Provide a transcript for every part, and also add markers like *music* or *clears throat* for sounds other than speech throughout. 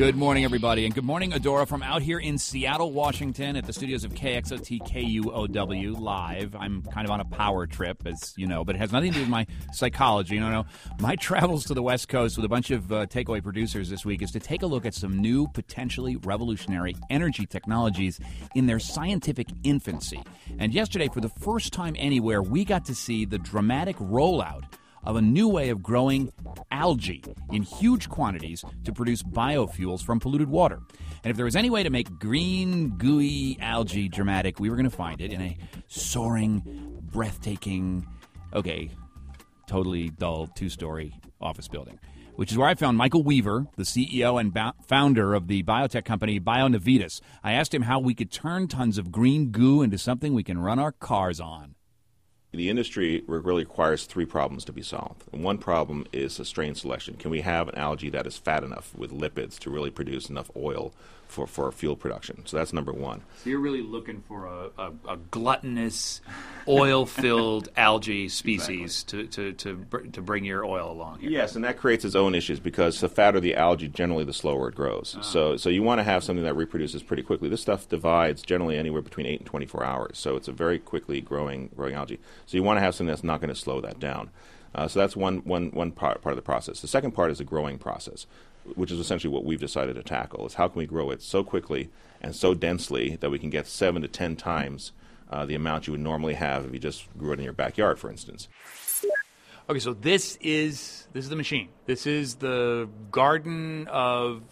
Good morning, everybody, and good morning, Adaora, from out here in Seattle, Washington, at the studios of KXOT KUOW live. I'm kind of on a power trip, as you know, but it has nothing to do with my psychology. You know, my travels to the West Coast with a bunch of uh, takeaway producers this week is to take a look at some new, potentially revolutionary energy technologies in their scientific infancy. And yesterday, for the first time anywhere, we got to see the dramatic rollout of a new way of growing algae in huge quantities to produce biofuels from polluted water. And if there was any way to make green, gooey algae dramatic, we were going to find it in a soaring, breathtaking, okay, totally dull two story office building. Which is where I found Michael Weaver, the CEO and founder of the biotech company BioNavitas. I asked him how we could turn tons of green goo into something we can run our cars on. The industry really requires three problems to be solved. One problem is a strain selection. Can we have an algae that is fat enough with lipids to really produce enough oil for, for fuel production? So that's number one. So you're really looking for a, a, a gluttonous, oil filled algae species exactly. to, to, to, to bring your oil along here. Yes, and that creates its own issues because the fatter the algae, generally the slower it grows. Uh-huh. So, so you want to have something that reproduces pretty quickly. This stuff divides generally anywhere between 8 and 24 hours. So it's a very quickly growing, growing algae. So you want to have something that's not going to slow that down. Uh, so that's one, one, one part, part of the process. The second part is the growing process, which is essentially what we've decided to tackle, is how can we grow it so quickly and so densely that we can get seven to ten times uh, the amount you would normally have if you just grew it in your backyard, for instance. Okay, so this is this is the machine. This is the garden of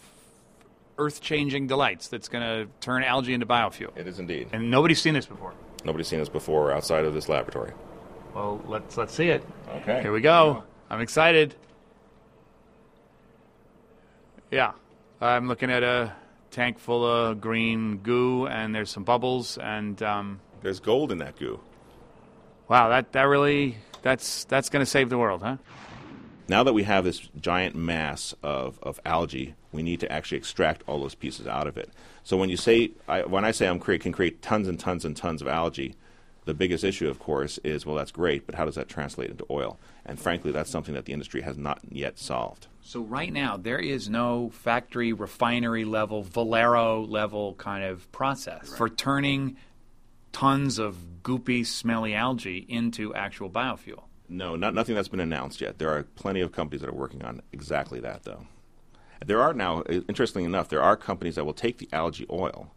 earth-changing delights that's going to turn algae into biofuel. It is indeed. And nobody's seen this before. Nobody's seen this before outside of this laboratory. Well, let's let's see it. Okay. Here we go. I'm excited. Yeah, I'm looking at a tank full of green goo, and there's some bubbles, and um, there's gold in that goo. Wow, that that really that's that's going to save the world, huh? Now that we have this giant mass of, of algae, we need to actually extract all those pieces out of it. So when you say, I, when I say I'm create, can create tons and tons and tons of algae, the biggest issue, of course, is well, that's great, but how does that translate into oil? And frankly, that's something that the industry has not yet solved. So right now, there is no factory, refinery level, Valero level kind of process right. for turning tons of goopy, smelly algae into actual biofuel. No, not nothing that's been announced yet. There are plenty of companies that are working on exactly that, though. There are now, interestingly enough, there are companies that will take the algae oil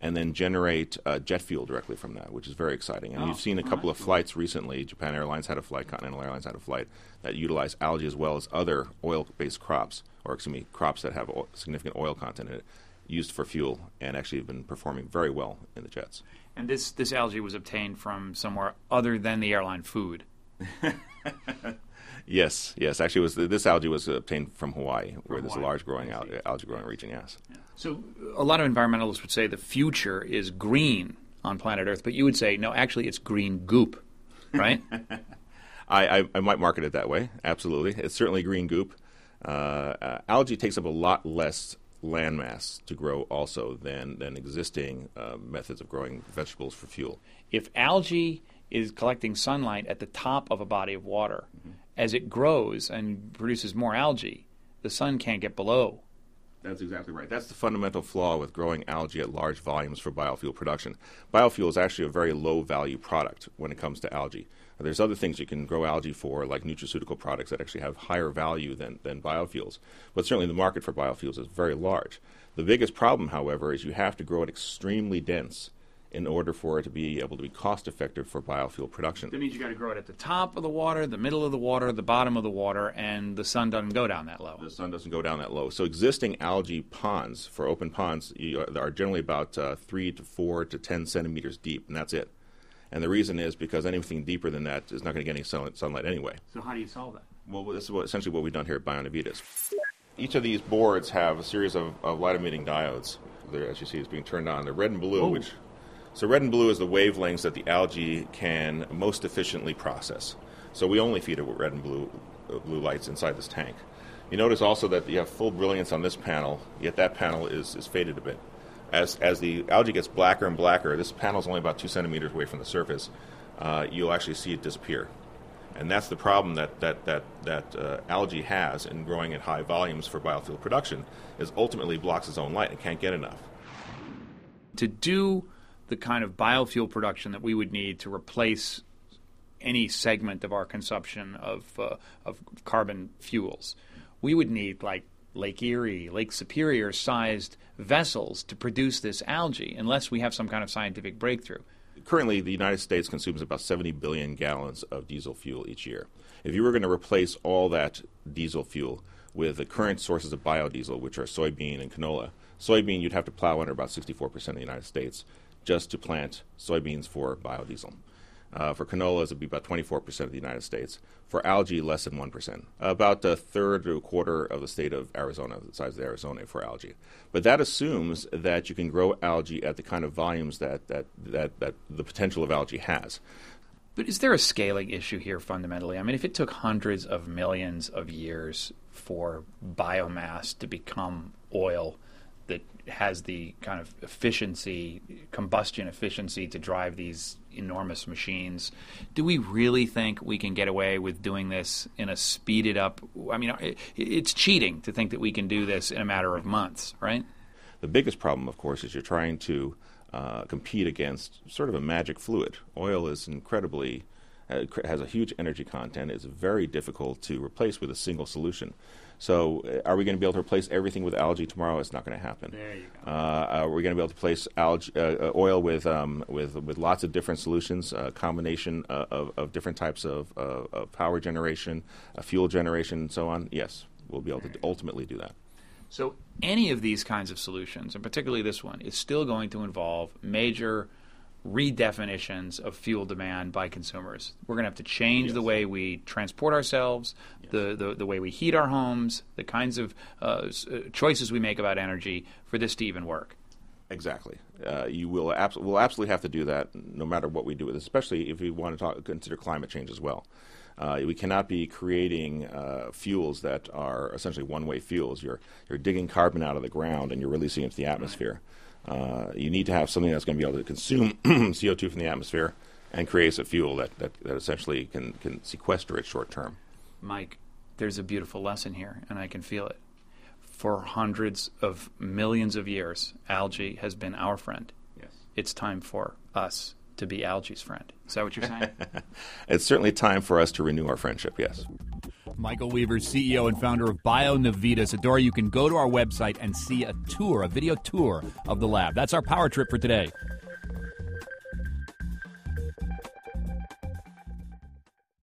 and then generate uh, jet fuel directly from that, which is very exciting. And oh, you've seen a couple of flights recently. Japan Airlines had a flight, Continental Airlines had a flight that utilized algae as well as other oil-based crops, or excuse me, crops that have o- significant oil content in it, used for fuel, and actually have been performing very well in the jets. And this this algae was obtained from somewhere other than the airline food. *laughs* Yes, yes. Actually, was this algae was obtained from Hawaii, from where Hawaii. there's a large growing al- algae growing region. Yes. Yeah. So a lot of environmentalists would say the future is green on planet Earth, but you would say no. Actually, it's green goop, right? *laughs* I, I, I, might market it that way. Absolutely, it's certainly green goop. Uh, uh, algae takes up a lot less landmass to grow also than than existing uh, methods of growing vegetables for fuel. If algae is collecting sunlight at the top of a body of water, mm-hmm as it grows and produces more algae, the sun can't get below. That's exactly right. That's the fundamental flaw with growing algae at large volumes for biofuel production. Biofuel is actually a very low value product when it comes to algae. There's other things you can grow algae for, like nutraceutical products that actually have higher value than, than biofuels. But certainly the market for biofuels is very large. The biggest problem, however, is you have to grow it extremely dense in order for it to be able to be cost effective for biofuel production. That means you got to grow it at the top of the water, the middle of the water, the bottom of the water, and the sun doesn't go down that low. The sun doesn't go down that low. So existing algae ponds for open ponds are generally about uh, three to four to ten centimeters deep, and that's it. And the reason is because anything deeper than that is not going to get any sunlight anyway. So how do you solve that? Well, this is what, essentially what we've done here at BioNavitas. Each of these boards have a series of, of light emitting diodes. They're, as you see, it's being turned on. They're red and blue, oh. which so red and blue is the wavelengths that the algae can most efficiently process. So we only feed it with red and blue, uh, blue lights inside this tank. You notice also that you have full brilliance on this panel, yet that panel is, is faded a bit. As, as the algae gets blacker and blacker, this panel is only about two centimeters away from the surface, uh, you'll actually see it disappear. And that's the problem that, that, that, that uh, algae has in growing at high volumes for biofuel production, is ultimately blocks its own light and can't get enough. To do the kind of biofuel production that we would need to replace any segment of our consumption of, uh, of carbon fuels, we would need like Lake Erie, Lake Superior sized vessels to produce this algae unless we have some kind of scientific breakthrough. Currently, the United States consumes about 70 billion gallons of diesel fuel each year. If you were going to replace all that diesel fuel with the current sources of biodiesel, which are soybean and canola, soybean you'd have to plow under about 64% of the United States just to plant soybeans for biodiesel. Uh, for canolas, it'd be about 24% of the United States. For algae, less than 1%. About a third to a quarter of the state of Arizona, the size of Arizona for algae. But that assumes that you can grow algae at the kind of volumes that, that, that, that the potential of algae has. But is there a scaling issue here fundamentally? I mean, if it took hundreds of millions of years for biomass to become oil, has the kind of efficiency, combustion efficiency to drive these enormous machines. Do we really think we can get away with doing this in a speeded up? I mean, it's cheating to think that we can do this in a matter of months, right? The biggest problem, of course, is you're trying to uh, compete against sort of a magic fluid. Oil is incredibly has a huge energy content. It's very difficult to replace with a single solution. So, uh, are we going to be able to replace everything with algae tomorrow? It's not going to happen. There you go. Uh, are we going to be able to replace algae, uh, uh, oil with, um, with with lots of different solutions, a combination of, of different types of, of power generation, fuel generation, and so on? Yes, we'll be able to ultimately do that. So, any of these kinds of solutions, and particularly this one, is still going to involve major redefinitions of fuel demand by consumers. We're going to have to change yes. the way we transport ourselves, yes. the, the, the way we heat our homes, the kinds of uh, uh, choices we make about energy for this to even work. Exactly. Uh, you will abs- will absolutely have to do that no matter what we do with it, especially if we want to talk, consider climate change as well. Uh, we cannot be creating uh, fuels that are essentially one-way fuels. You're you're digging carbon out of the ground and you're releasing it into the atmosphere. Right. Uh, you need to have something that's going to be able to consume *clears throat* CO2 from the atmosphere and creates a fuel that, that, that essentially can, can sequester it short term. Mike, there's a beautiful lesson here, and I can feel it. For hundreds of millions of years, algae has been our friend. Yes. It's time for us to be algae's friend. Is that what you're saying? *laughs* it's certainly time for us to renew our friendship, yes. Michael Weaver, CEO and founder of BioNavitas. Adaora, you can go to our website and see a tour, a video tour of the lab. That's our power trip for today.